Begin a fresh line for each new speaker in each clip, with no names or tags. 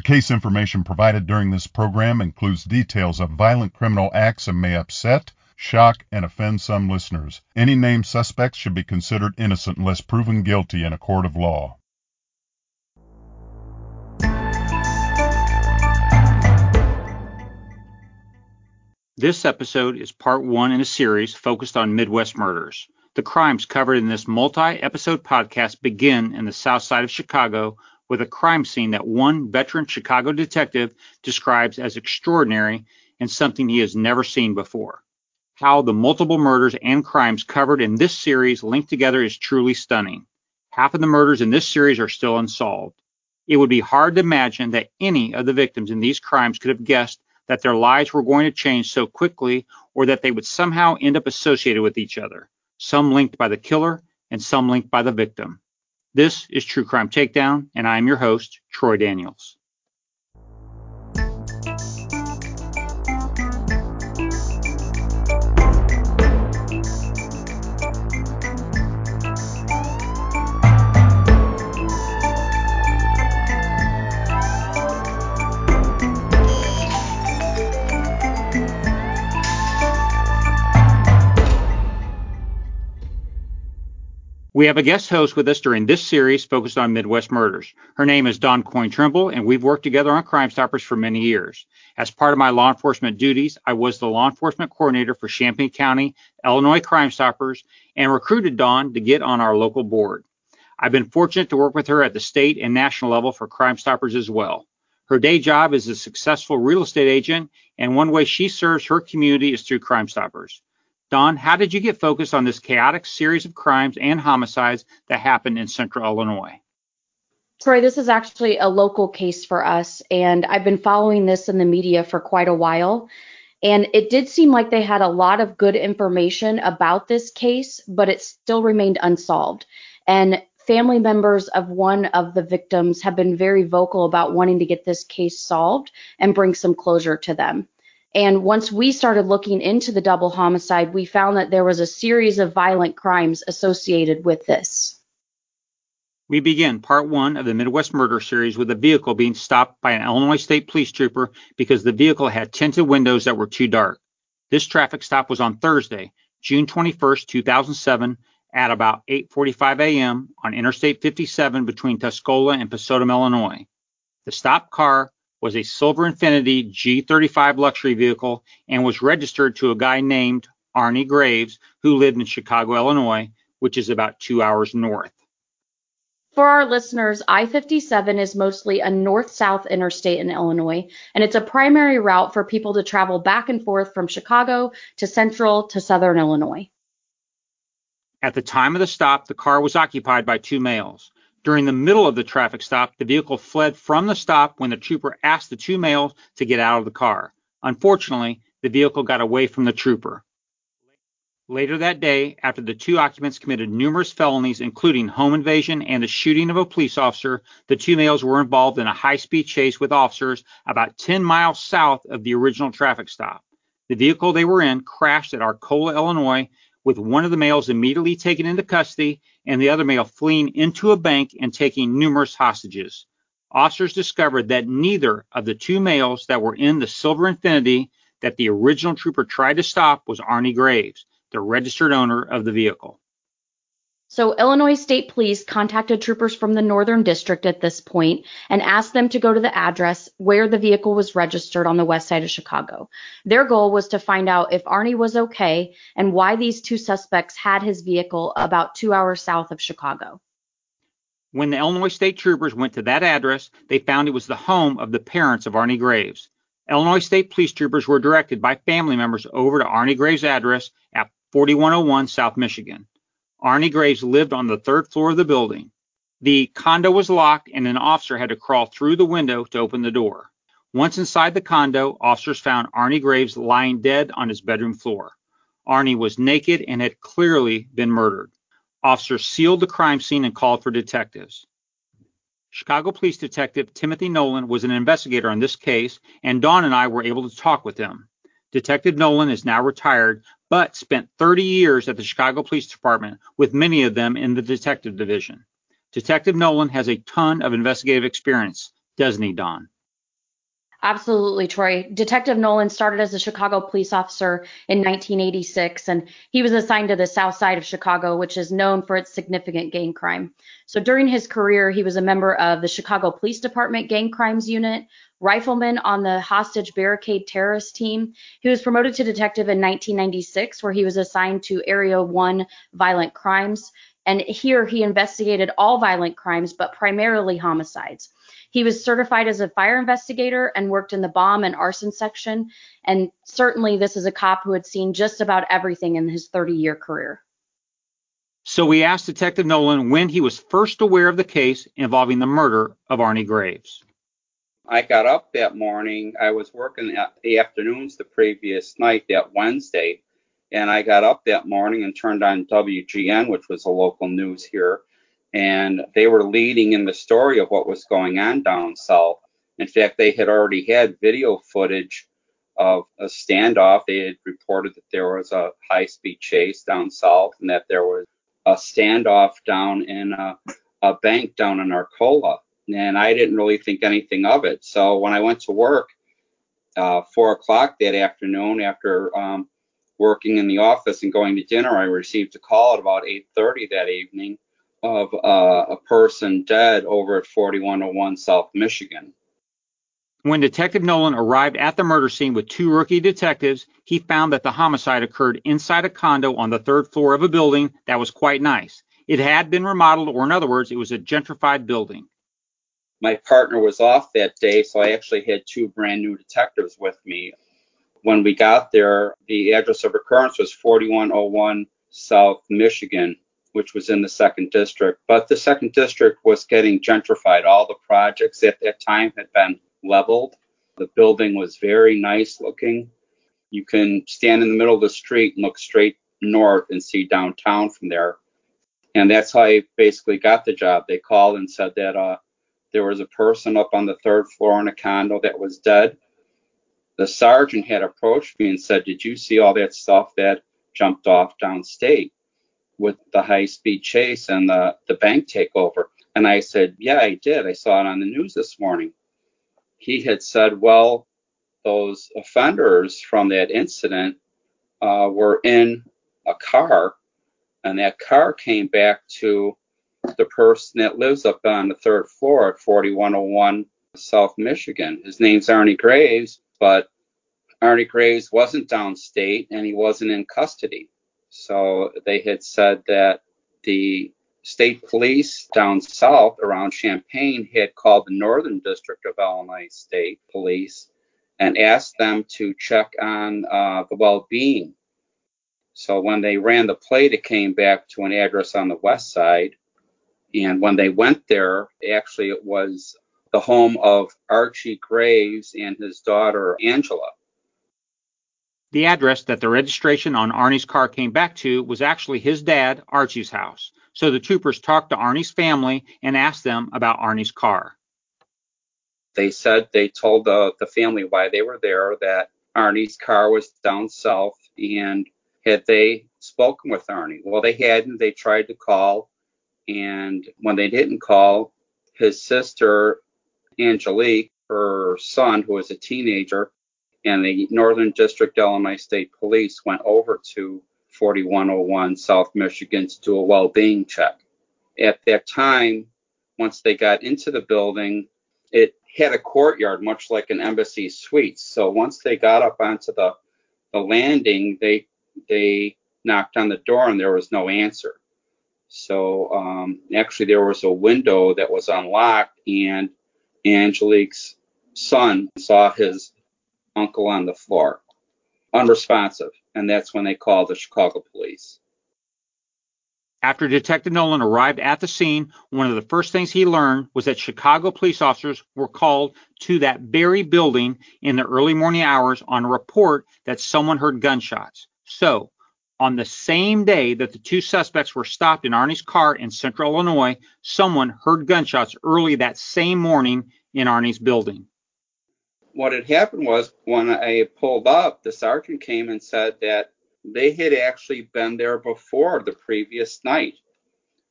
The case information provided during this program includes details of violent criminal acts and may upset, shock, and offend some listeners. Any named suspects should be considered innocent unless proven guilty in a court of law.
This episode is part one in a series focused on Midwest murders. The crimes covered in this multi episode podcast begin in the south side of Chicago with a crime scene that one veteran Chicago detective describes as extraordinary and something he has never seen before. How the multiple murders and crimes covered in this series link together is truly stunning. Half of the murders in this series are still unsolved. It would be hard to imagine that any of the victims in these crimes could have guessed that their lives were going to change so quickly or that they would somehow end up associated with each other, some linked by the killer and some linked by the victim. This is True Crime Takedown, and I am your host, Troy Daniels. We have a guest host with us during this series focused on Midwest murders. Her name is Dawn Coyne Trimble, and we've worked together on Crime Stoppers for many years. As part of my law enforcement duties, I was the law enforcement coordinator for Champaign County, Illinois Crime Stoppers, and recruited Dawn to get on our local board. I've been fortunate to work with her at the state and national level for Crime Stoppers as well. Her day job is a successful real estate agent, and one way she serves her community is through Crime Stoppers. Dawn, how did you get focused on this chaotic series of crimes and homicides that happened in central Illinois?
Troy, this is actually a local case for us, and I've been following this in the media for quite a while. And it did seem like they had a lot of good information about this case, but it still remained unsolved. And family members of one of the victims have been very vocal about wanting to get this case solved and bring some closure to them. And once we started looking into the double homicide, we found that there was a series of violent crimes associated with this.
We begin part one of the Midwest Murder Series with a vehicle being stopped by an Illinois State Police trooper because the vehicle had tinted windows that were too dark. This traffic stop was on Thursday, June 21, 2007, at about 8:45 a.m. on Interstate 57 between Tuscola and Pesotum, Illinois. The stopped car was a silver Infiniti G35 luxury vehicle and was registered to a guy named Arnie Graves, who lived in Chicago, Illinois, which is about two hours north.
For our listeners, I 57 is mostly a north south interstate in Illinois, and it's a primary route for people to travel back and forth from Chicago to central to southern Illinois.
At the time of the stop, the car was occupied by two males. During the middle of the traffic stop, the vehicle fled from the stop when the trooper asked the two males to get out of the car. Unfortunately, the vehicle got away from the trooper. Later that day, after the two occupants committed numerous felonies, including home invasion and the shooting of a police officer, the two males were involved in a high speed chase with officers about 10 miles south of the original traffic stop. The vehicle they were in crashed at Arcola, Illinois, with one of the males immediately taken into custody and the other male fleeing into a bank and taking numerous hostages. Officers discovered that neither of the two males that were in the silver Infiniti that the original trooper tried to stop was Arnie Graves, the registered owner of the vehicle.
So Illinois State Police contacted troopers from the Northern District at this point and asked them to go to the address where the vehicle was registered on the west side of Chicago. Their goal was to find out if Arnie was okay and why these two suspects had his vehicle about two hours south of Chicago.
When the Illinois State Troopers went to that address, they found it was the home of the parents of Arnie Graves. Illinois State Police Troopers were directed by family members over to Arnie Graves' address at 4101 South Michigan. Arnie Graves lived on the third floor of the building. The condo was locked and an officer had to crawl through the window to open the door. Once inside the condo, officers found Arnie Graves lying dead on his bedroom floor. Arnie was naked and had clearly been murdered. Officers sealed the crime scene and called for detectives. Chicago Police Detective Timothy Nolan was an investigator on this case, and Dawn and I were able to talk with him. Detective Nolan is now retired, but spent 30 years at the Chicago Police Department, with many of them in the detective division. Detective Nolan has a ton of investigative experience, doesn't he, Dawn?
Absolutely, Troy. Detective Nolan started as a Chicago police officer in 1986, and he was assigned to the south side of Chicago, which is known for its significant gang crime. So during his career, he was a member of the Chicago Police Department Gang Crimes Unit, rifleman on the hostage barricade terrorist team. He was promoted to detective in 1996, where he was assigned to Area 1 Violent Crimes. And here he investigated all violent crimes, but primarily homicides. He was certified as a fire investigator and worked in the bomb and arson section. And certainly, this is a cop who had seen just about everything in his 30 year career.
So we asked Detective Nolan when he was first aware of the case involving the murder of Arnie Graves.
I got up that morning. I was working the afternoons the previous night, that Wednesday, and I got up that morning and turned on WGN, which was a local news here, and they were leading in the story of what was going on down south. In fact, they had already had video footage of a standoff. They had reported that there was a high speed chase down south and that there was a standoff down in a, a bank down in Arcola. And I didn't really think anything of it. So when I went to work, uh, four o'clock that afternoon, after um, working in the office and going to dinner, I received a call at about 8:30 that evening of uh, a person dead over at 4101 South Michigan.
When Detective Nolan arrived at the murder scene with two rookie detectives, he found that the homicide occurred inside a condo on the third floor of a building that was quite nice. It had been remodeled, or in other words, it was a gentrified building.
My partner was off that day, so I actually had two brand new detectives with me. When we got there, the address of occurrence was 4101 South Michigan which was in the second district. But the second district was getting gentrified. All the projects at that time had been leveled. The building was very nice looking. You can stand in the middle of the street and look straight north and see downtown from there. And that's how I basically got the job. They called and said that uh, there was a person up on the third floor in a condo that was dead. The sergeant had approached me and said, Did you see all that stuff that jumped off downstate? With the high speed chase and the, the bank takeover. And I said, Yeah, I did. I saw it on the news this morning. He had said, Well, those offenders from that incident uh, were in a car, and that car came back to the person that lives up on the third floor at 4101 South Michigan. His name's Arnie Graves, but Arnie Graves wasn't downstate and he wasn't in custody. So they had said that the state police down south around Champaign had called the Northern District of Illinois State Police and asked them to check on uh, the well being. So when they ran the plate, it came back to an address on the west side. And when they went there, actually, it was the home of Archie Graves and his daughter, Angela.
The address that the registration on Arnie's car came back to was actually his dad, Archie's house. So the troopers talked to Arnie's family and asked them about Arnie's car.
They said they told the, the family why they were there, that Arnie's car was down south, and had they spoken with Arnie? Well, they hadn't. They tried to call, and when they didn't call, his sister, Angelique, her son, who was a teenager, and the Northern District Illinois State Police went over to 4101 South Michigan to do a well-being check. At that time, once they got into the building, it had a courtyard much like an embassy suite. So once they got up onto the the landing, they they knocked on the door and there was no answer. So um, actually, there was a window that was unlocked, and Angelique's son saw his uncle on the floor, unresponsive. And that's when they called the Chicago police.
After Detective Nolan arrived at the scene, one of the first things he learned was that Chicago police officers were called to that very building in the early morning hours on a report that someone heard gunshots. So, on the same day that the two suspects were stopped in Arnie's car in central Illinois, someone heard gunshots early that same morning in Arnie's building
what had happened was when I pulled up, the sergeant came and said that they had actually been there before the previous night,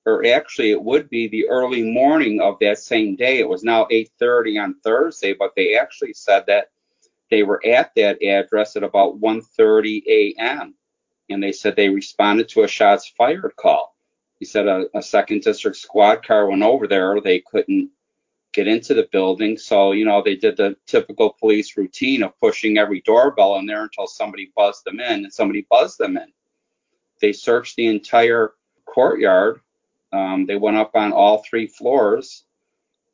or actually it would be the early morning of that same day. It was now 8:30 on Thursday, but they actually said that they were at that address at about 1:30 a.m. and they said they responded to a shots fired call. He said a, a second district squad car went over there. They couldn't get into the building, so you know they did the typical police routine of pushing every doorbell in there until somebody buzzed them in, and somebody buzzed them in. They searched the entire courtyard. Um, they went up on all three floors.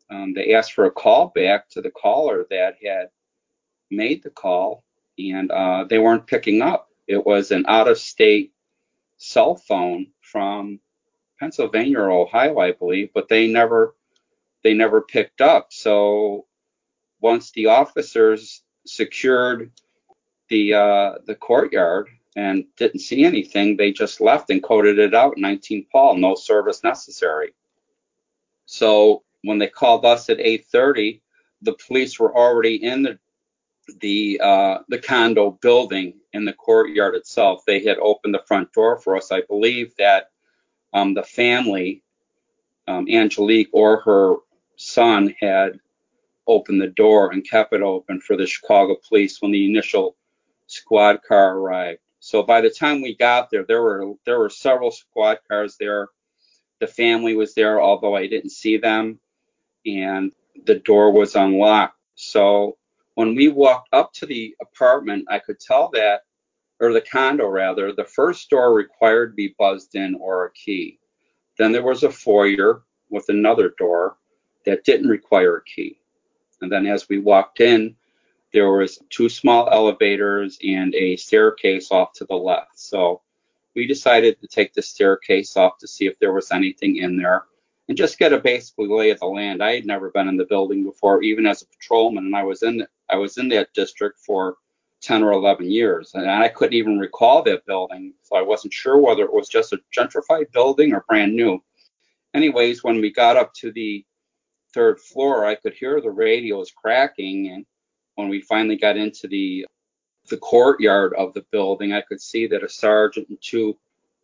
Um, they asked for a call back to the caller that had made the call, and uh, they weren't picking up. It was an out-of-state cell phone from Pennsylvania or Ohio, I believe, but they never they never picked up. So once the officers secured the uh, the courtyard and didn't see anything, they just left and coded it out 19 Paul, no service necessary. So when they called us at 8:30, the police were already in the the uh, the condo building in the courtyard itself. They had opened the front door for us. I believe that um, the family, um, Angelique or her son, had opened the door and kept it open for the Chicago police when the initial squad car arrived. So by the time we got there, there were there were several squad cars there. The family was there, although I didn't see them, and the door was unlocked. So when we walked up to the apartment, I could tell that, or the condo rather, the first door required to be buzzed in or a key. Then there was a foyer with another door that didn't require a key. And then as we walked in, there was two small elevators and a staircase off to the left. So we decided to take the staircase off to see if there was anything in there and just get a basically lay of the land. I had never been in the building before, even as a patrolman, and I was in I was in that district for 10 or 11 years, and I couldn't even recall that building, so I wasn't sure whether it was just a gentrified building or brand new. Anyways, when we got up to the third floor, I could hear the radios cracking, and when we finally got into the the courtyard of the building, I could see that a sergeant and two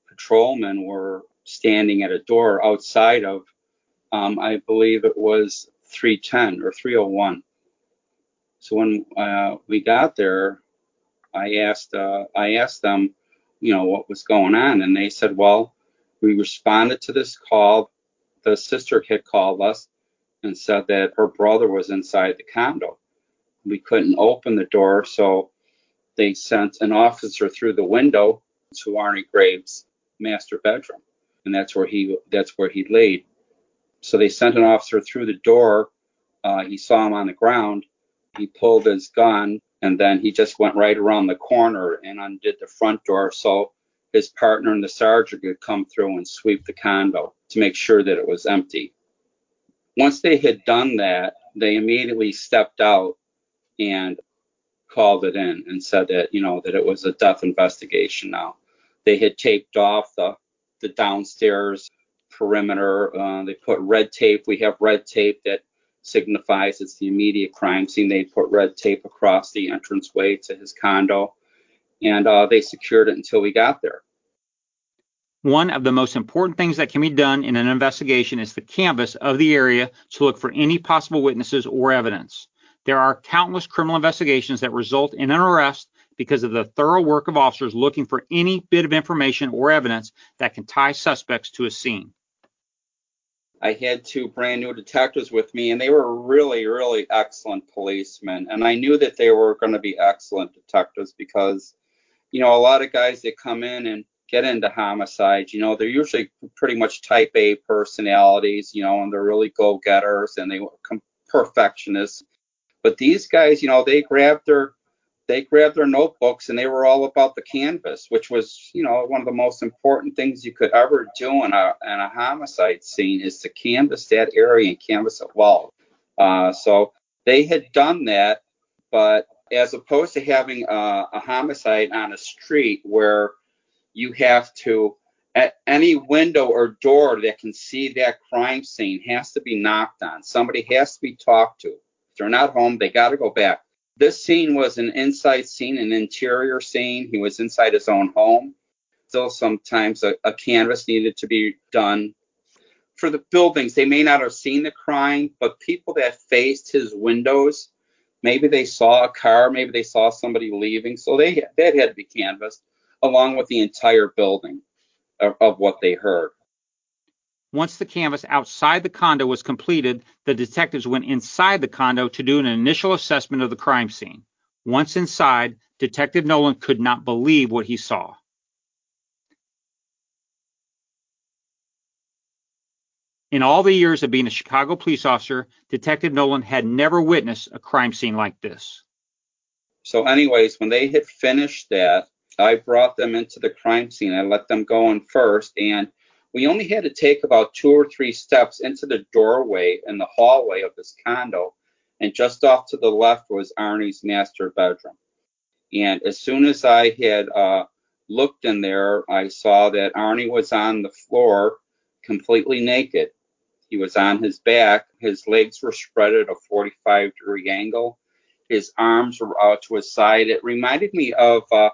patrolmen were standing at a door outside of, um, I believe it was 310 or 301. So when uh, we got there, I asked uh, I asked them, you know, what was going on, and they said, well, we responded to this call. The sister had called us and said that her brother was inside the condo. We couldn't open the door, so they sent an officer through the window to Arnie Graves' master bedroom and that's where he that's where he laid. So they sent an officer through the door. Uh, he saw him on the ground. He pulled his gun, and then he just went right around the corner and undid the front door. So his partner and the sergeant could come through and sweep the condo to make sure that it was empty. Once they had done that, they immediately stepped out and called it in and said that you know that it was a death investigation now. They had taped off the the downstairs perimeter. Uh, they put red tape. We have red tape that signifies it's the immediate crime scene. They put red tape across the entranceway to his condo, and uh, they secured it until we got there.
One of the most important things that can be done in an investigation is the canvass of the area to look for any possible witnesses or evidence. There are countless criminal investigations that result in an arrest because of the thorough work of officers looking for any bit of information or evidence that can tie suspects to a scene.
I had two brand new detectives with me, and they were really, really excellent policemen. And I knew that they were going to be excellent detectives because, you know, a lot of guys that come in and get into homicides, you know, they're usually pretty much type A personalities, you know, and they're really go getters and they were perfectionists. But these guys, you know, they grabbed their they grabbed their notebooks and they were all about the canvas, which was, you know, one of the most important things you could ever do in a, in a homicide scene is to canvas that area and canvas it well. Uh, so they had done that, but as opposed to having a, a homicide on a street where you have to at any window or door that can see that crime scene has to be knocked on. Somebody has to be talked to. If they're not home, they got to go back. This scene was an inside scene, an interior scene. He was inside his own home. Still, sometimes a, a canvas needed to be done. for the buildings, they may not have seen the crime, but people that faced his windows, maybe they saw a car, maybe they saw somebody leaving, so they that had to be canvassed along with the entire building of, of what they heard.
Once the canvas outside the condo was completed, the detectives went inside the condo to do an initial assessment of the crime scene. Once inside, Detective Nolan could not believe what he saw. In all the years of being a Chicago police officer, Detective Nolan had never witnessed a crime scene like this.
So, anyways, when they had finished that, I brought them into the crime scene. I let them go in first, and we only had to take about two or three steps into the doorway in the hallway of this condo, and just off to the left was Arnie's master bedroom. And as soon as I had uh, looked in there, I saw that Arnie was on the floor completely naked. He was on his back. His legs were spread at a 45 degree angle. His arms were out to his side. It reminded me of uh,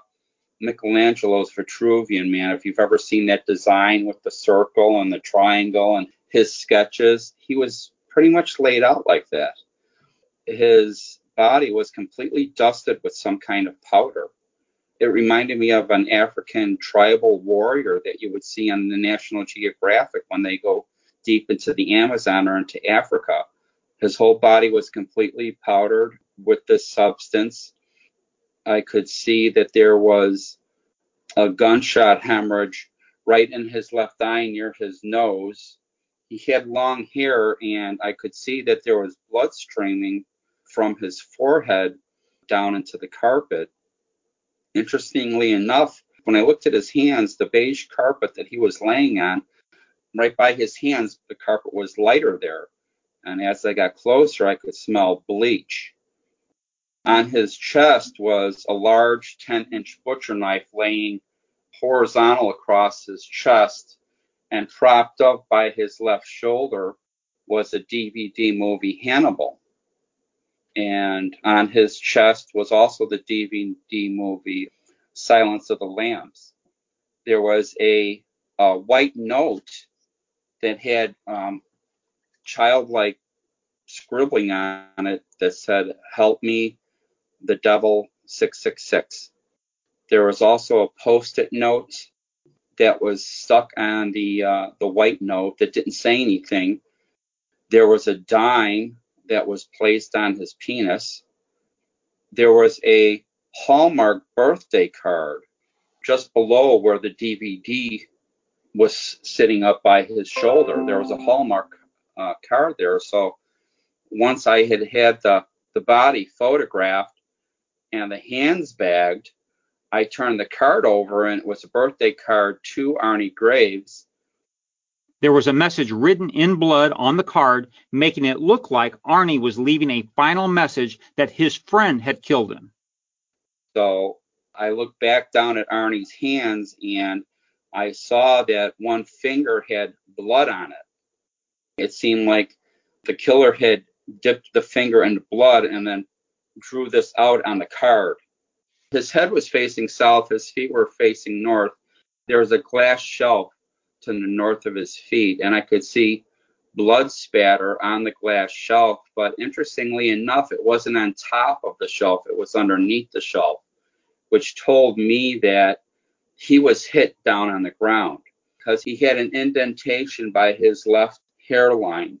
Michelangelo's Vitruvian Man. If you've ever seen that design with the circle and the triangle and his sketches, he was pretty much laid out like that. His body was completely dusted with some kind of powder. It reminded me of an African tribal warrior that you would see on the National Geographic when they go deep into the Amazon or into Africa. His whole body was completely powdered with this substance. I could see that there was a gunshot hemorrhage right in his left eye near his nose. He had long hair, and I could see that there was blood streaming from his forehead down into the carpet. Interestingly enough, when I looked at his hands, the beige carpet that he was laying on right by his hands, the carpet was lighter there. And as I got closer, I could smell bleach. On his chest was a large 10 inch butcher knife laying horizontal across his chest, and propped up by his left shoulder was a DVD movie Hannibal. And on his chest was also the DVD movie Silence of the Lambs. There was a, a white note that had um, childlike scribbling on it that said, Help me, the devil 666. There was also a post-it note that was stuck on the uh, the white note that didn't say anything. There was a dime that was placed on his penis. There was a Hallmark birthday card just below where the DVD was sitting up by his shoulder. There was a Hallmark uh, card there. So once I had had the, the body photographed and the hands bagged, I turned the card over and it was a birthday card to Arnie Graves.
There was a message written in blood on the card, making it look like Arnie was leaving a final message that his friend had killed him.
So I looked back down at Arnie's hands and I saw that one finger had blood on it. It seemed like the killer had dipped the finger in blood and then drew this out on the card. His head was facing south, his feet were facing north. There was a glass shelf to the north of his feet, and I could see blood spatter on the glass shelf. But interestingly enough, it wasn't on top of the shelf, it was underneath the shelf, which told me that he was hit down on the ground because he had an indentation by his left hairline.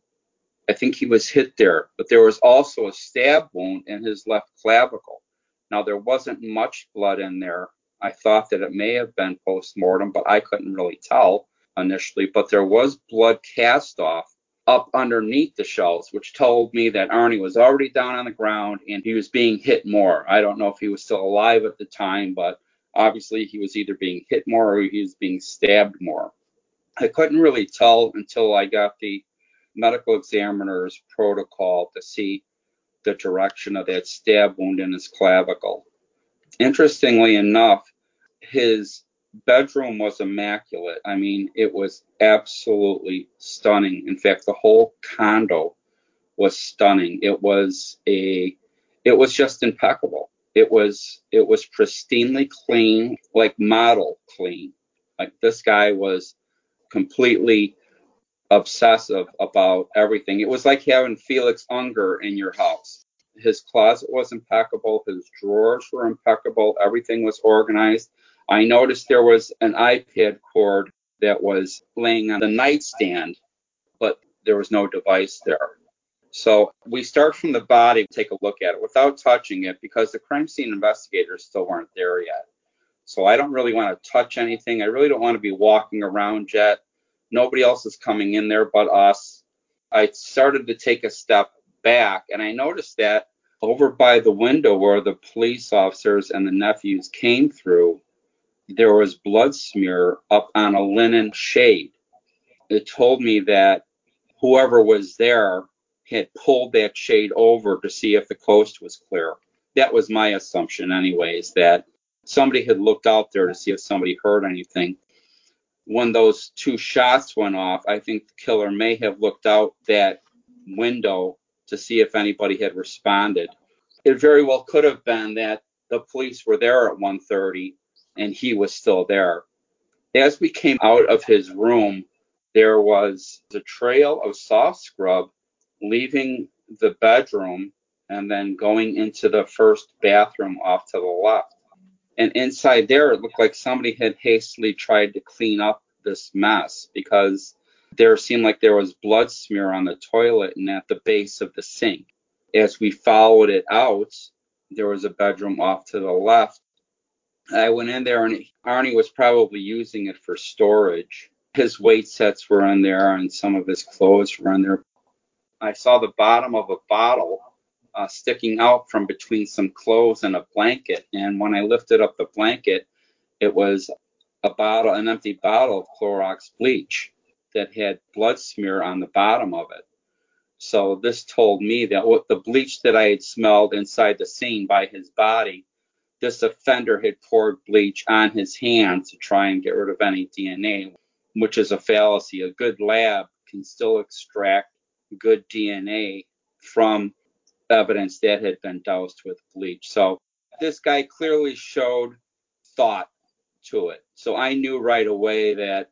I think he was hit there, but there was also a stab wound in his left clavicle. Now, there wasn't much blood in there. I thought that it may have been post mortem, but I couldn't really tell initially. But there was blood cast off up underneath the shells, which told me that Arnie was already down on the ground and he was being hit more. I don't know if he was still alive at the time, but obviously he was either being hit more or he was being stabbed more. I couldn't really tell until I got the medical examiner's protocol to see the direction of that stab wound in his clavicle. Interestingly enough, his bedroom was immaculate. I mean, it was absolutely stunning. In fact, the whole condo was stunning. It was a it was just impeccable. It was it was pristinely clean, like model clean. Like this guy was completely obsessive about everything. It was like having Felix Unger in your house. His closet was impeccable, his drawers were impeccable, everything was organized. I noticed there was an iPad cord that was laying on the nightstand, but there was no device there. So we start from the body, take a look at it without touching it because the crime scene investigators still weren't there yet. So I don't really want to touch anything. I really don't want to be walking around yet. Nobody else is coming in there but us. I started to take a step back and I noticed that over by the window where the police officers and the nephews came through, there was blood smear up on a linen shade. It told me that whoever was there had pulled that shade over to see if the coast was clear. That was my assumption, anyways, that somebody had looked out there to see if somebody heard anything. When those two shots went off, I think the killer may have looked out that window to see if anybody had responded. It very well could have been that the police were there at 1:30 and he was still there. As we came out of his room, there was a trail of soft scrub leaving the bedroom and then going into the first bathroom off to the left. And inside there, it looked like somebody had hastily tried to clean up this mess because there seemed like there was blood smear on the toilet and at the base of the sink. As we followed it out, there was a bedroom off to the left I went in there and Arnie was probably using it for storage. His weight sets were in there and some of his clothes were in there. I saw the bottom of a bottle uh, sticking out from between some clothes and a blanket. And when I lifted up the blanket, it was a bottle, an empty bottle of Clorox bleach that had blood smear on the bottom of it. So this told me that what the bleach that I had smelled inside the scene by his body this offender had poured bleach on his hands to try and get rid of any DNA, which is a fallacy. A good lab can still extract good DNA from evidence that had been doused with bleach. So this guy clearly showed thought to it. So I knew right away that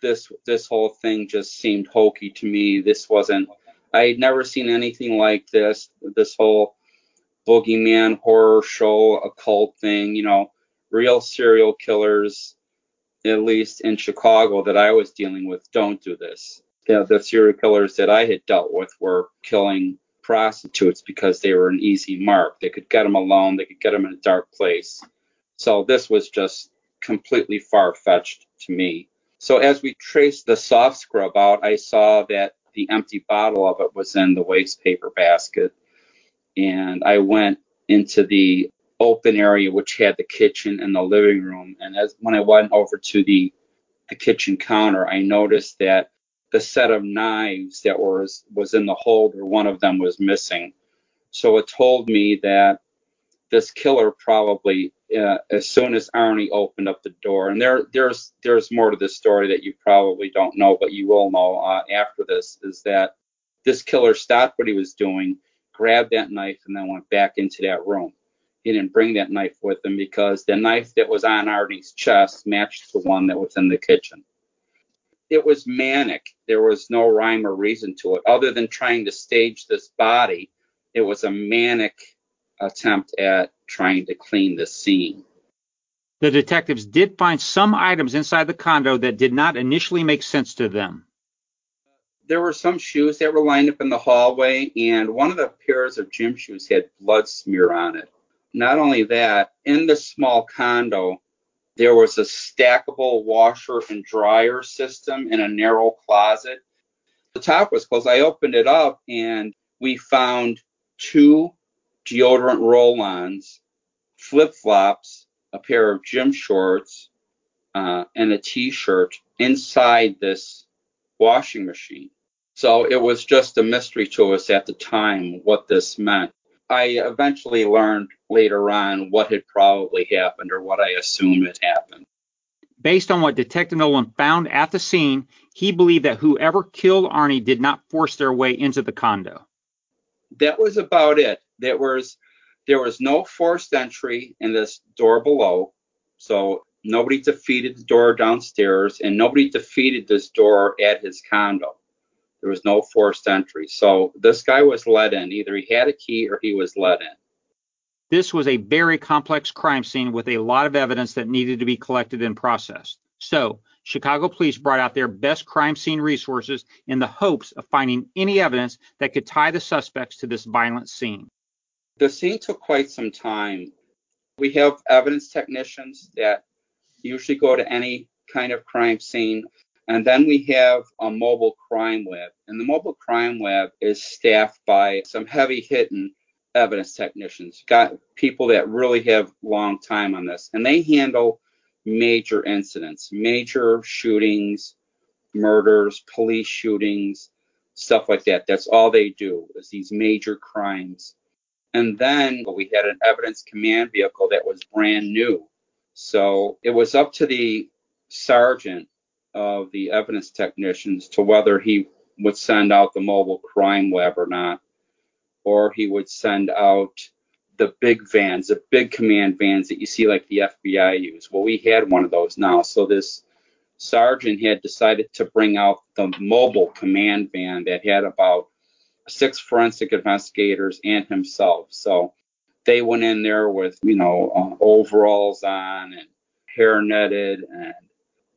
this this whole thing just seemed hokey to me. This wasn't I had never seen anything like this. This whole boogeyman horror show occult thing, you know, real serial killers, at least in Chicago that I was dealing with, don't do this. The, the serial killers that I had dealt with were killing prostitutes because they were an easy mark. They could get them alone, they could get them in a dark place. So this was just completely far fetched to me. So as we traced the soft scrub out, I saw that the empty bottle of it was in the waste paper basket and I went into the open area which had the kitchen and the living room. And as when I went over to the the kitchen counter, I noticed that the set of knives that was was in the holder, one of them was missing. So it told me that this killer probably, uh, as soon as Arnie opened up the door, and there there's there's more to this story that you probably don't know, but you will know uh, after this, is that this killer stopped what he was doing grabbed that knife and then went back into that room. He didn't bring that knife with him because the knife that was on Arnie's chest matched the one that was in the kitchen. It was manic. There was no rhyme or reason to it other than trying to stage this body. It was a manic attempt at trying to clean the scene.
The detectives did find some items inside the condo that did not initially make sense to them
there were some shoes that were lined up in the hallway, and one of the pairs of gym shoes had blood smear on it. Not only that, in the small condo, there was a stackable washer and dryer system in a narrow closet. The top was closed. I opened it up, and we found two deodorant roll ons, flip flops, a pair of gym shorts, uh, and a t shirt inside this washing machine. So it was just a mystery to us at the time what this meant. I eventually learned later on what had probably happened or what I assumed had happened.
Based on what Detective Nolan found at the scene, he believed that whoever killed Arnie did not force their way into the condo.
That was about it. There was there was no forced entry in this door below. So nobody defeated the door downstairs and nobody defeated this door at his condo. There was no forced entry. So this guy was let in. Either he had a key or he was let in.
This was a very complex crime scene with a lot of evidence that needed to be collected and processed. So, Chicago police brought out their best crime scene resources in the hopes of finding any evidence that could tie the suspects to this violent scene.
The scene took quite some time. We have evidence technicians that usually go to any kind of crime scene. And then we have a mobile crime lab. And the mobile crime lab is staffed by some heavy hitting evidence technicians, got people that really have long time on this, and they handle major incidents, major shootings, murders, police shootings, stuff like that. That's all they do is these major crimes. And then we had an evidence command vehicle that was brand new. So it was up to the sergeant of the evidence technicians to whether he would send out the mobile crime lab or not or he would send out the big vans, the big command vans that you see like the FBI use. Well, we had one of those now. So this sergeant had decided to bring out the mobile command van that had about six forensic investigators and himself. So they went in there with, you know, uh, overalls on and hair netted and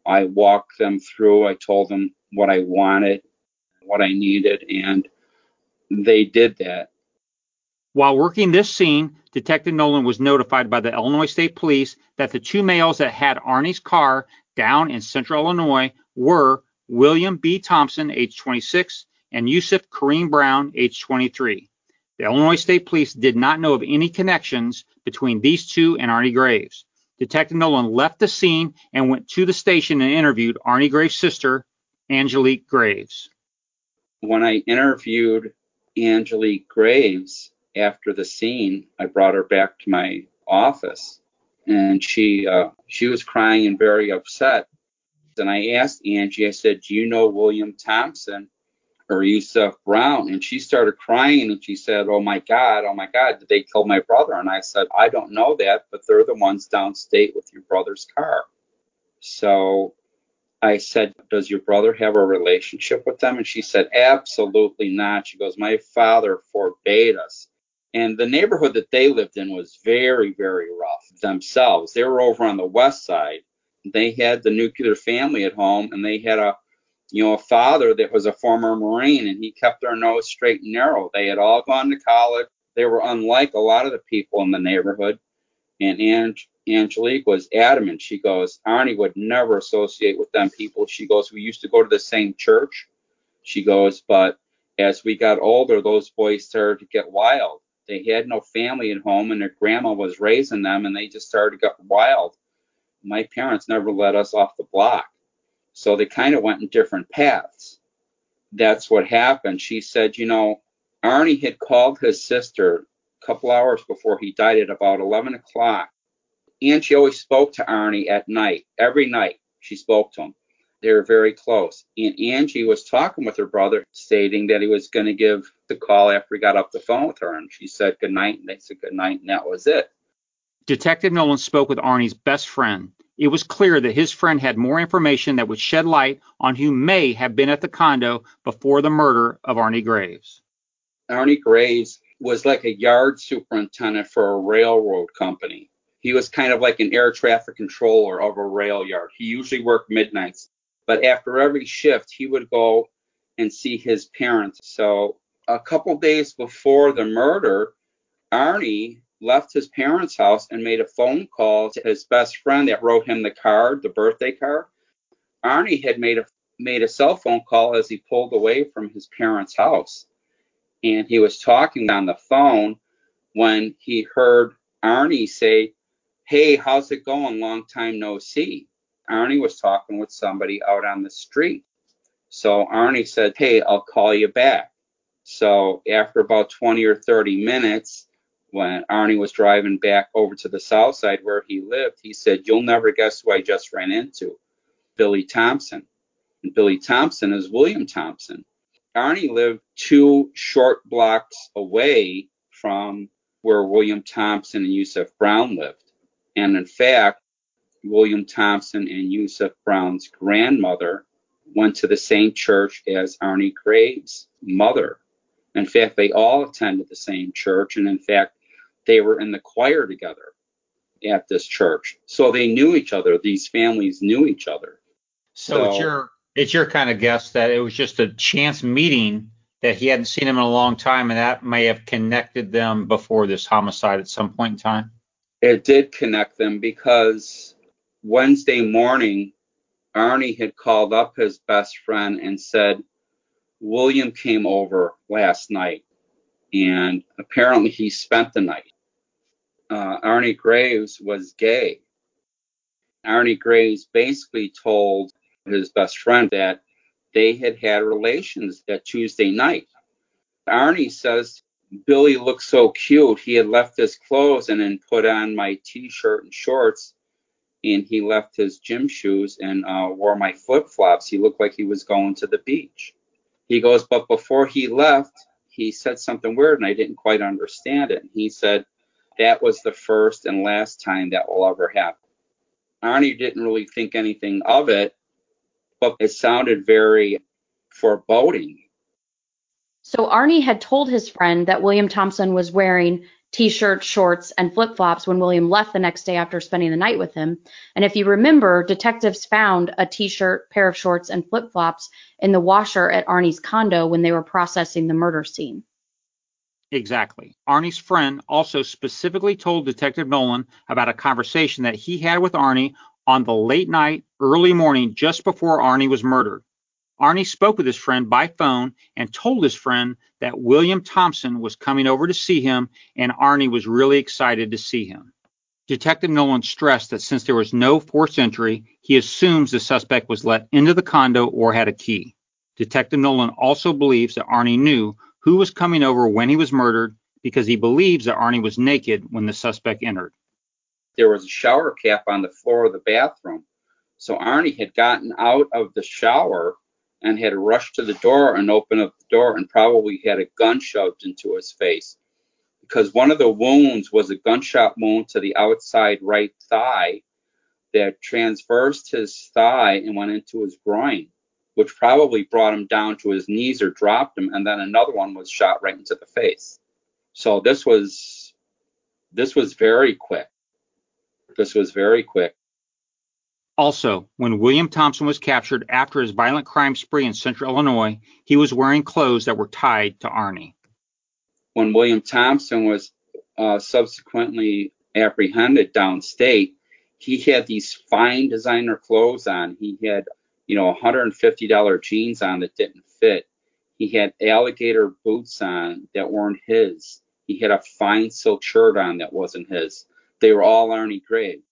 I walked them through. I told them what I wanted, what I needed, and they did that.
While working this scene, Detective Nolan was notified by the Illinois State Police that the two males that had Arnie's car down in central Illinois were William B. Thompson, age 26, and Yusuf Kareem Brown, age 23. The Illinois State Police did not know of any connections between these two and Arnie Graves. Detective Nolan left the scene and went to the station and interviewed Arnie Graves' sister, Angelique Graves.
When I interviewed Angelique Graves, after the scene, I brought her back to my office, and she uh, she was crying and very upset. And I asked Angie, I said, "Do you know William Thompson or Yusuf Brown?" And she started crying, and she said, "Oh my God, oh my God, did they kill my brother?" And I said, "I don't know that, but they're the ones downstate with your brother's car." So I said, Does your brother have a relationship with them? And she said, Absolutely not. She goes, My father forbade us. And the neighborhood that they lived in was very, very rough themselves. They were over on the west side. They had the nuclear family at home, and they had a, you know, a father that was a former Marine, and he kept their nose straight and narrow. They had all gone to college. They were unlike a lot of the people in the neighborhood. And Ange, Angelique was adamant. She goes, Arnie would never associate with them people. She goes, we used to go to the same church. She goes, but as we got older, those boys started to get wild they had no family at home and their grandma was raising them and they just started to get wild. My parents never let us off the block. So they kind of went in different paths. That's what happened. She said, you know, Arnie had called his sister a couple hours before he died at about 11 o'clock. And she always spoke to Arnie at night. Every night she spoke to him. They were very close. And Angie was talking with her brother, stating that he was going to give the call after he got off the phone with her. And she said good night, and they said good night, and that was it.
Detective Nolan spoke with Arnie's best friend. It was clear that his friend had more information that would shed light on who may have been at the condo before the murder of Arnie Graves.
Arnie Graves was like a yard superintendent for a railroad company. He was kind of like an air traffic controller of a rail yard. He usually worked midnights. But after every shift, he would go and see his parents. So a couple days before the murder, Arnie left his parents' house and made a phone call to his best friend that wrote him the card, the birthday card. Arnie had made a made a cell phone call as he pulled away from his parents' house. And he was talking on the phone when he heard Arnie say, Hey, how's it going? Long time no see. Arnie was talking with somebody out on the street. So Arnie said, Hey, I'll call you back. So after about 20 or 30 minutes, when Arnie was driving back over to the south side where he lived, he said, You'll never guess who I just ran into Billy Thompson. And Billy Thompson is William Thompson. Arnie lived two short blocks away from where William Thompson and Yusuf Brown lived. And in fact, William Thompson and Yusuf Brown's grandmother went to the same church as Arnie Graves' mother. In fact, they all attended the same church, and in fact, they were in the choir together at this church. So they knew each other. These families knew each other.
So, so it's your it's your kind of guess that it was just a chance meeting that he hadn't seen him in a long time, and that may have connected them before this homicide at some point in time.
It did connect them because Wednesday morning, Arnie had called up his best friend and said, William came over last night, and apparently he spent the night. Uh, Arnie Graves was gay. Arnie Graves basically told his best friend that they had had relations that Tuesday night. Arnie says Billy looked so cute. He had left his clothes and then put on my t-shirt and shorts, and he left his gym shoes and uh, wore my flip flops. He looked like he was going to the beach. He goes, but before he left, he said something weird, and I didn't quite understand it. He said that was the first and last time that will ever happen. Arnie didn't really think anything of it, but it sounded very foreboding.
So Arnie had told his friend that William Thompson was wearing t-shirts, shorts, and flip-flops when William left the next day after spending the night with him. And if you remember, detectives found a t-shirt, pair of shorts, and flip-flops in the washer at Arnie's condo when they were processing the murder scene.
Exactly. Arnie's friend also specifically told Detective Nolan about a conversation that he had with Arnie on the late night, early morning just before Arnie was murdered. Arnie spoke with his friend by phone and told his friend that William Thompson was coming over to see him, and Arnie was really excited to see him. Detective Nolan stressed that since there was no forced entry, he assumes the suspect was let into the condo or had a key. Detective Nolan also believes that Arnie knew who was coming over when he was murdered because he believes that Arnie was naked when the suspect entered.
There was a shower cap on the floor of the bathroom. So Arnie had gotten out of the shower and had rushed to the door and opened up the door and probably had a gun shoved into his face because one of the wounds was a gunshot wound to the outside right thigh that transversed his thigh and went into his groin which probably brought him down to his knees or dropped him, and then another one was shot right into the face. So this was this was very quick. This was very quick.
Also, when William Thompson was captured after his violent crime spree in central Illinois, he was wearing clothes that were tied to Arnie.
When William Thompson was uh, subsequently apprehended downstate, he had these fine designer clothes on. He had you know, $150 jeans on that didn't fit. He had alligator boots on that weren't his. He had a fine silk shirt on that wasn't his. They were all Arnie Graves.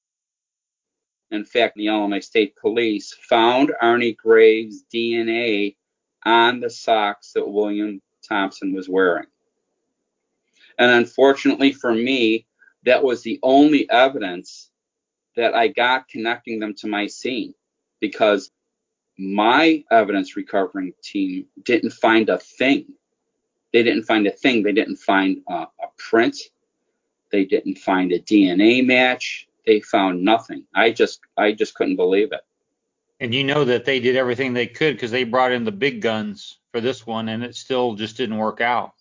In fact, the Illinois State Police found Arnie Graves' DNA on the socks that William Thompson was wearing. And unfortunately for me, that was the only evidence that I got connecting them to my scene because my evidence recovering team didn't find a thing. They didn't find a thing. They didn't find a, a print. They didn't find a DNA match. They found nothing. I just I just couldn't believe it.
And you know that they did everything they could because they brought in the big guns for this one, and it still just didn't work out.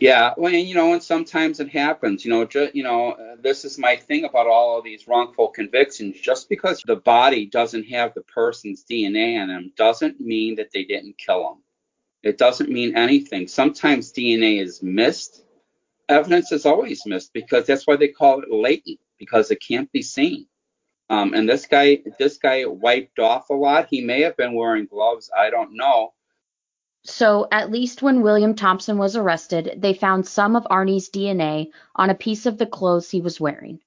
Yeah, well, and, you know, and sometimes it happens. You know, just you know, uh, this is my thing about all of these wrongful convictions. Just because the body doesn't have the person's DNA in them doesn't mean that they didn't kill them. It doesn't mean anything. Sometimes DNA is missed. Evidence is always missed because that's why they call it latent because it can't be seen. Um, and this guy, this guy wiped off a lot. He may have been wearing gloves. I don't know
so, at least when William Thompson was arrested, they found some of Arnie's DNA on a piece of the clothes he was wearing.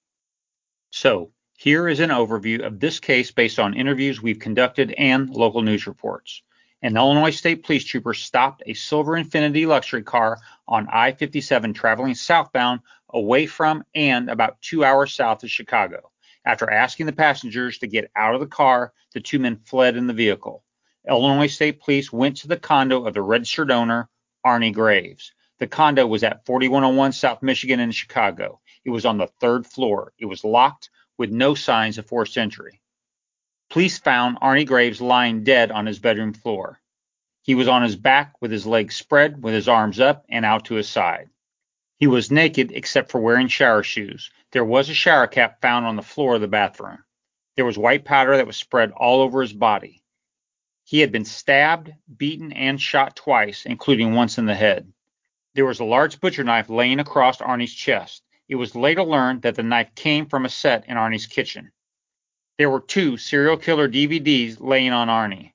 So, here is an overview of this case based on interviews we've conducted and local news reports. An Illinois State Police trooper stopped a silver Infiniti luxury car on I 57 traveling southbound away from and about two hours south of Chicago. After asking the passengers to get out of the car, the two men fled in the vehicle. Illinois State Police went to the condo of the registered owner, Arnie Graves. The condo was at 4101 South Michigan in Chicago. It was on the third floor. It was locked with no signs of forced entry. police found Arnie Graves lying dead on his bedroom floor. He was on his back with his legs spread, with his arms up and out to his side. He was naked except for wearing shower shoes. There was a shower cap found on the floor of the bathroom. There was white powder that was spread all over his body. He had been stabbed, beaten, and shot twice, including once in the head. There was a large butcher knife laying across Arnie's chest. It was later learned that the knife came from a set in Arnie's kitchen. There were two serial killer DVDs laying on Arnie.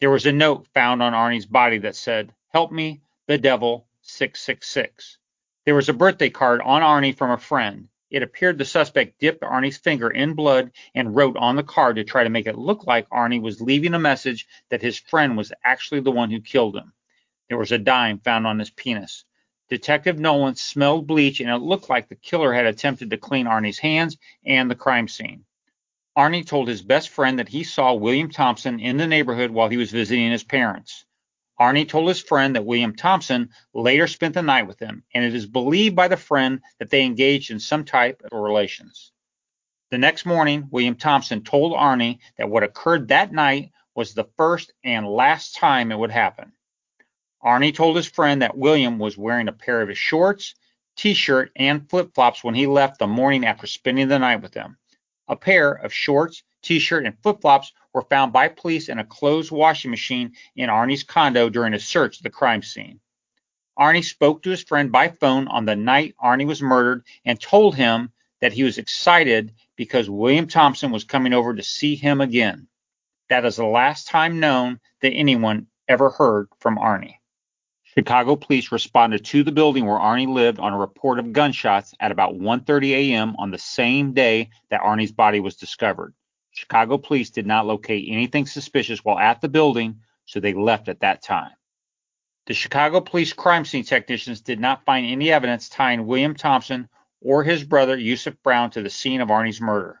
There was a note found on Arnie's body that said, Help me, the devil, 666. There was a birthday card on Arnie from a friend. It appeared the suspect dipped Arnie's finger in blood and wrote on the card to try to make it look like Arnie was leaving a message that his friend was actually the one who killed him. There was a dime found on his penis. Detective Nolan smelled bleach and it looked like the killer had attempted to clean Arnie's hands and the crime scene. Arnie told his best friend that he saw William Thompson in the neighborhood while he was visiting his parents. Arnie told his friend that William Thompson later spent the night with him, and it is believed by the friend that they engaged in some type of relations. The next morning, William Thompson told Arnie that what occurred that night was the first and last time it would happen. Arnie told his friend that William was wearing a pair of his shorts, t shirt, and flip flops when he left the morning after spending the night with him. A pair of shorts, t-shirt, and flip-flops were found by police in a closed washing machine in Arnie's condo during a search of the crime scene. Arnie spoke to his friend by phone on the night Arnie was murdered and told him that he was excited because William Thompson was coming over to see him again. That is the last time known that anyone ever heard from Arnie. Chicago police responded to the building where Arnie lived on a report of gunshots at about 1:30 a.m. on the same day that Arnie's body was discovered. Chicago police did not locate anything suspicious while at the building, so they left at that time. The Chicago police crime scene technicians did not find any evidence tying William Thompson or his brother Yusuf Brown to the scene of Arnie's murder.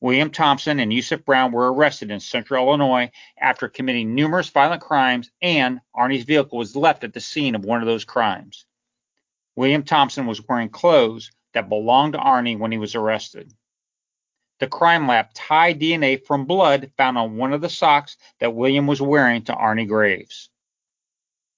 William Thompson and Yusuf Brown were arrested in central Illinois after committing numerous violent crimes, and Arnie's vehicle was left at the scene of one of those crimes. William Thompson was wearing clothes that belonged to Arnie when he was arrested. The crime lab tied DNA from blood found on one of the socks that William was wearing to Arnie Graves.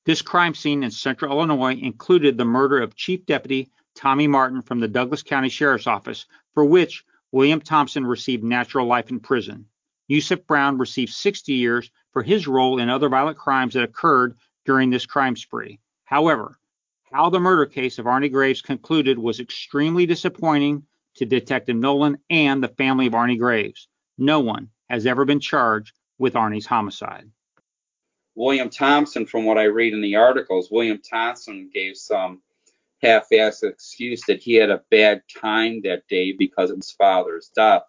This crime scene in central Illinois included the murder of Chief Deputy Tommy Martin from the Douglas County Sheriff's Office, for which William Thompson received natural life in prison. Yusuf Brown received 60 years for his role in other violent crimes that occurred during this crime spree. However, how the murder case of Arnie Graves concluded was extremely disappointing to Detective Nolan and the family of Arnie Graves. No one has ever been charged with Arnie's homicide.
William Thompson, from what I read in the articles, William Thompson gave some half-assed excuse that he had a bad time that day because of his father's death.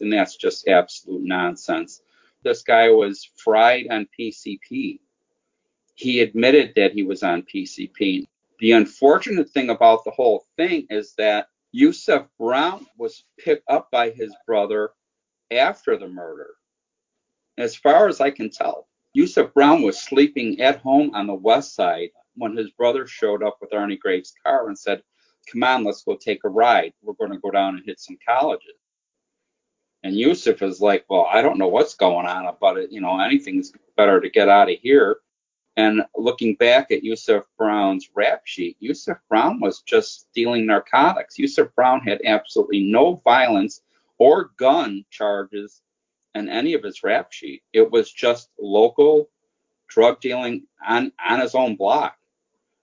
And that's just absolute nonsense. This guy was fried on PCP. He admitted that he was on PCP. The unfortunate thing about the whole thing is that Yusuf Brown was picked up by his brother after the murder. As far as I can tell, Yusuf Brown was sleeping at home on the west side when his brother showed up with Arnie Graves' car and said, Come on, let's go take a ride. We're going to go down and hit some colleges. And Yusuf is like, Well, I don't know what's going on but. You know, anything's better to get out of here. And looking back at Yusuf Brown's rap sheet, Yusuf Brown was just stealing narcotics. Yusuf Brown had absolutely no violence or gun charges in any of his rap sheet. It was just local drug dealing on, on his own block.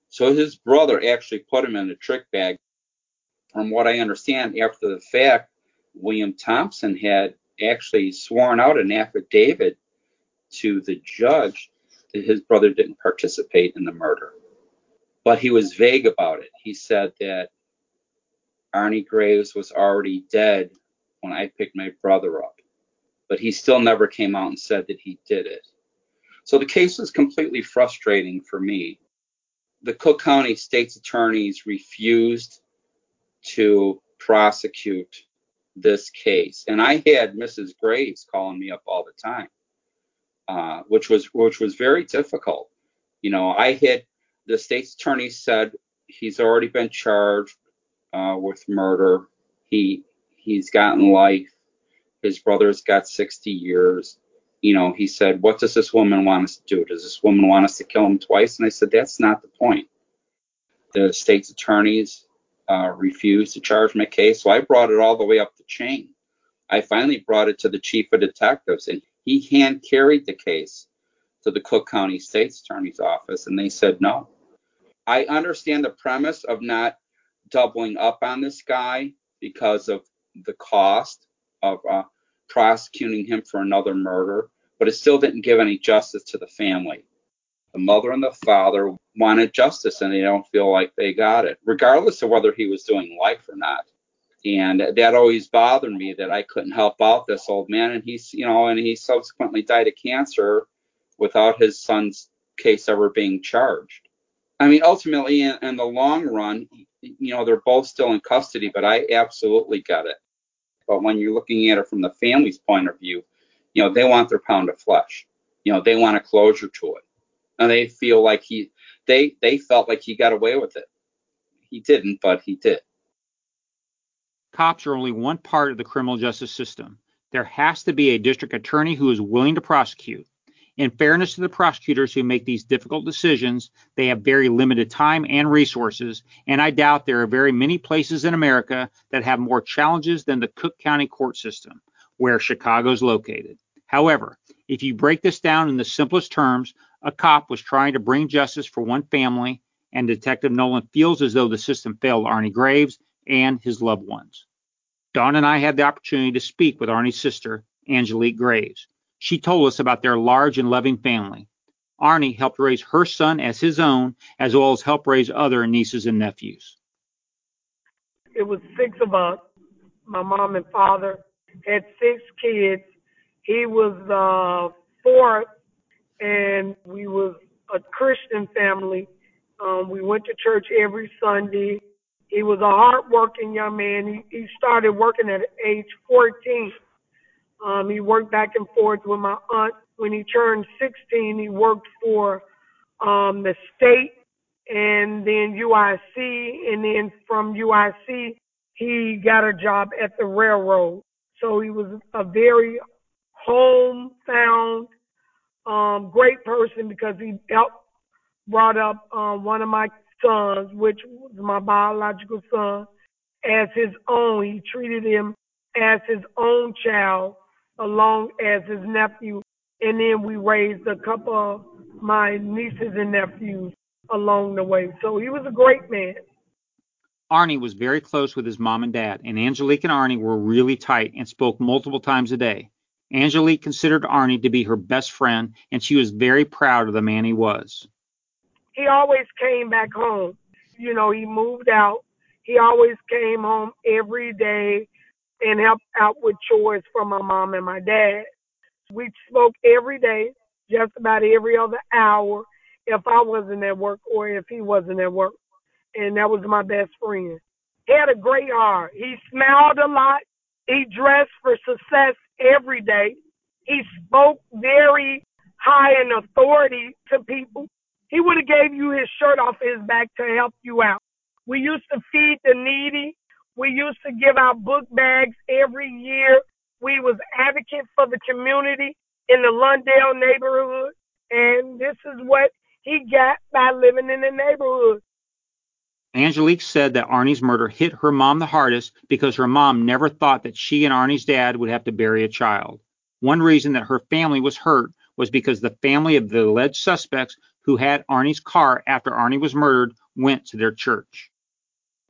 So his brother actually put him in a trick bag. From what I understand, after the fact, William Thompson had actually sworn out an affidavit to the judge his brother didn't participate in the murder. But he was vague about it. He said that Arnie Graves was already dead when I picked my brother up. But he still never came out and said that he did it. So the case was completely frustrating for me the Cook County state's attorneys refused to prosecute this case. And I had Mrs. Graves calling me up all the time, uh, which was which was very difficult. You know, I had the state's attorney said he's already been charged uh, with murder. He he's gotten life. His brother's got 60 years. You know, he said, What does this woman want us to do? Does this woman want us to kill him twice? And I said, That's not the point. The state's attorneys uh, refused to charge my case, so I brought it all the way up the chain. I finally brought it to the chief of detectives, and he hand carried the case to the Cook County State's Attorney's Office, and they said no. I understand the premise of not doubling up on this guy because of the cost of uh, prosecuting him for another murder, but it still didn't give any justice to the family. The mother and the father wanted justice and they don't feel like they got it, regardless of whether he was doing life or not. And that always bothered me that I couldn't help out this old man. And he's, you know, and he subsequently died of cancer without his son's case ever being charged. I mean, ultimately, in, in the long run, you know, they're both still in custody, but I absolutely get it. But when you're looking at it from the family's point of view, you know, they want their pound of flesh. You know, they want a closure to it. And they feel like he, they, they felt like he got away with it. He didn't, but he did.
Cops are only one part of the criminal justice system. There has to be a district attorney who is willing to prosecute. In fairness to the prosecutors who make these difficult decisions, they have very limited time and resources, and I doubt there are very many places in America that have more challenges than the Cook County court system, where Chicago is located. However, if you break this down in the simplest terms, a cop was trying to bring justice for one family, and Detective Nolan feels as though the system failed Arnie Graves and his loved ones. Dawn and I had the opportunity to speak with Arnie's sister, Angelique Graves. She told us about their large and loving family. Arnie helped raise her son as his own, as well as help raise other nieces and nephews.
It was six of us. My mom and father had six kids. He was the fourth, and we was a Christian family. Um, we went to church every Sunday. He was a hardworking young man. He, he started working at age 14 um, he worked back and forth with my aunt. When he turned 16, he worked for um, the state and then UIC. And then from UIC, he got a job at the railroad. So he was a very homebound, um, great person because he helped brought up um, one of my sons, which was my biological son, as his own. He treated him as his own child along as his nephew. And then we raised a couple of my nieces and nephews along the way. So he was a great man.
Arnie was very close with his mom and dad, and Angelique and Arnie were really tight and spoke multiple times a day. Angelique considered Arnie to be her best friend, and she was very proud of the man he was.
He always came back home. You know, he moved out. He always came home every day and helped out with chores for my mom and my dad. We spoke every day, just about every other hour, if I wasn't at work or if he wasn't at work. And that was my best friend. He had a great heart. He smiled a lot. He dressed for success every day. He spoke very high in authority to people. He would have gave you his shirt off his back to help you out. We used to feed the needy. We used to give out book bags every year. We was advocates for the community in the Lawndale neighborhood. And this is what he got by living in the neighborhood.
Angelique said that Arnie's murder hit her mom the hardest because her mom never thought that she and Arnie's dad would have to bury a child. One reason that her family was hurt was because the family of the alleged suspects who had Arnie's car after Arnie was murdered went to their church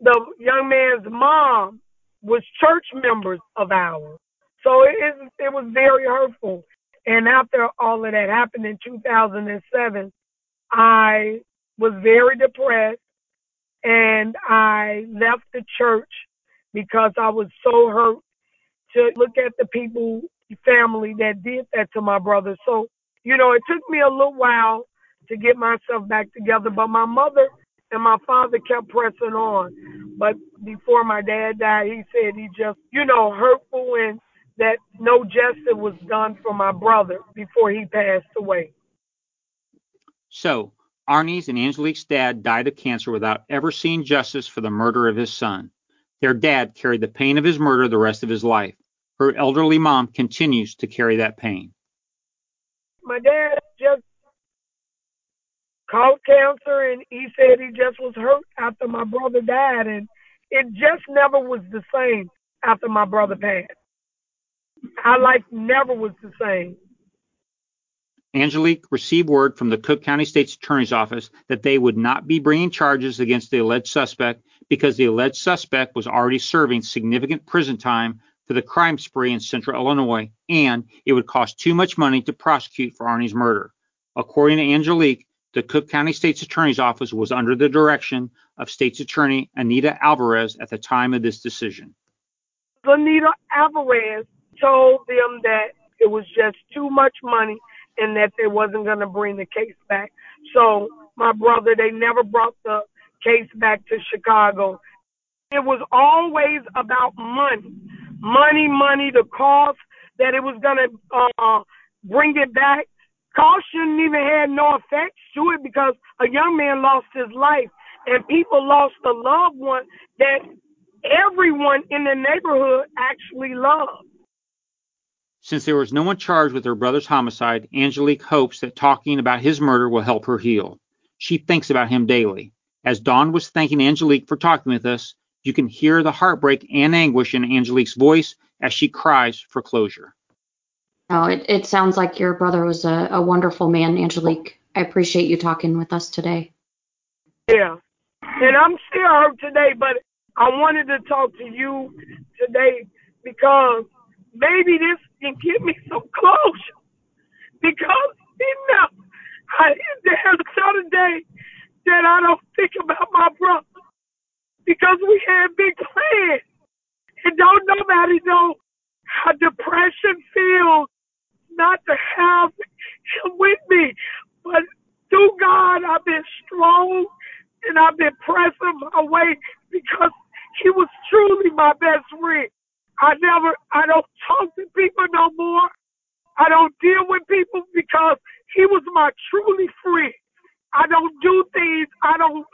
the young man's mom was church members of ours. So it, it was very hurtful. And after all of that happened in 2007, I was very depressed and I left the church because I was so hurt to look at the people, family that did that to my brother. So, you know, it took me a little while to get myself back together, but my mother and my father kept pressing on. But before my dad died, he said he just, you know, hurtful and that no justice was done for my brother before he passed away.
So, Arnie's and Angelique's dad died of cancer without ever seeing justice for the murder of his son. Their dad carried the pain of his murder the rest of his life. her elderly mom continues to carry that pain.
My dad just caught cancer and he said he just was hurt after my brother died and it just never was the same after my brother passed. Our life never was the same.
Angelique received word from the Cook County State's Attorney's Office that they would not be bringing charges against the alleged suspect because the alleged suspect was already serving significant prison time for the crime spree in central Illinois, and it would cost too much money to prosecute for Arnie's murder. According to Angelique, the Cook County State's Attorney's Office was under the direction of State's Attorney Anita Alvarez at the time of this decision.
Anita Alvarez told them that it was just too much money and that they wasn't going to bring the case back. So my brother, they never brought the case back to Chicago. It was always about money, money, money, the cost that it was going to uh, bring it back. Cost shouldn't even have no effect to it because a young man lost his life and people lost a loved one that everyone in the neighborhood actually loved.
Since there was no one charged with her brother's homicide, Angelique hopes that talking about his murder will help her heal. She thinks about him daily. As Dawn was thanking Angelique for talking with us, you can hear the heartbreak and anguish in Angelique's voice as she cries for closure.
Oh, it, it sounds like your brother was a, a wonderful man, Angelique. I appreciate you talking with us today.
Yeah. And I'm still hurt today, but I wanted to talk to you today because maybe this can give me some closure. Because enough, I, there's a day that I don't think about my brother. Because we had big plans. And don't nobody know how depression feels not to have him with me. But through God, I've been strong and I've been pressing my way because he was truly my best friend. I never, I don't talk to people no more. I don't deal with people because he was my truly friend. I don't do things. I don't.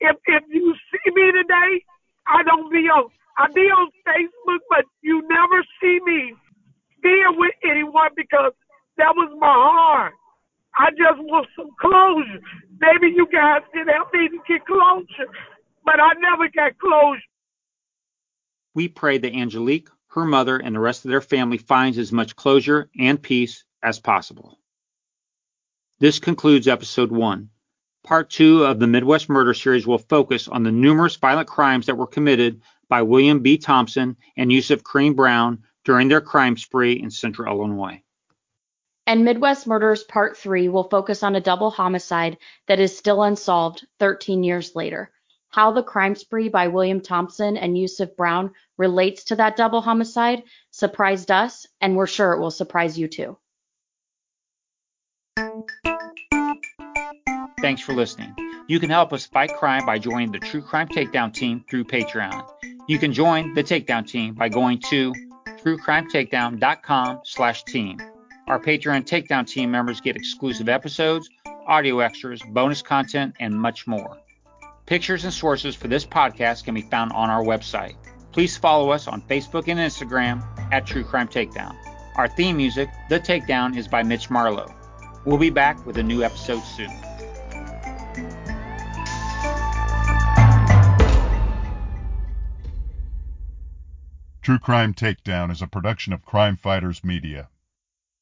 If if you see me today, I don't be on. I be on Facebook, but you never see me being with anyone because that was my heart. I just want some closure. Maybe you guys can help me to get closure, but I never got closure.
We pray that Angelique, her mother, and the rest of their family finds as much closure and peace as possible. This concludes episode one. Part two of the Midwest Murder Series will focus on the numerous violent crimes that were committed by William B. Thompson and Yusuf Kareem Brown during their crime spree in central Illinois.
And Midwest Murders Part 3 will focus on a double homicide that is still unsolved 13 years later. How the crime spree by William Thompson and Yusuf Brown relates to that double homicide surprised us, and we're sure it will surprise you too.
Thanks for listening. You can help us fight crime by joining the True Crime Takedown team through Patreon. You can join the Takedown team by going to truecrimetakedown.com slash team. Our Patreon Takedown team members get exclusive episodes, audio extras, bonus content, and much more. Pictures and sources for this podcast can be found on our website. Please follow us on Facebook and Instagram at True Crime Takedown. Our theme music, The Takedown, is by Mitch Marlowe. We'll be back with a new episode soon.
True Crime Takedown is a production of Crime Fighters Media.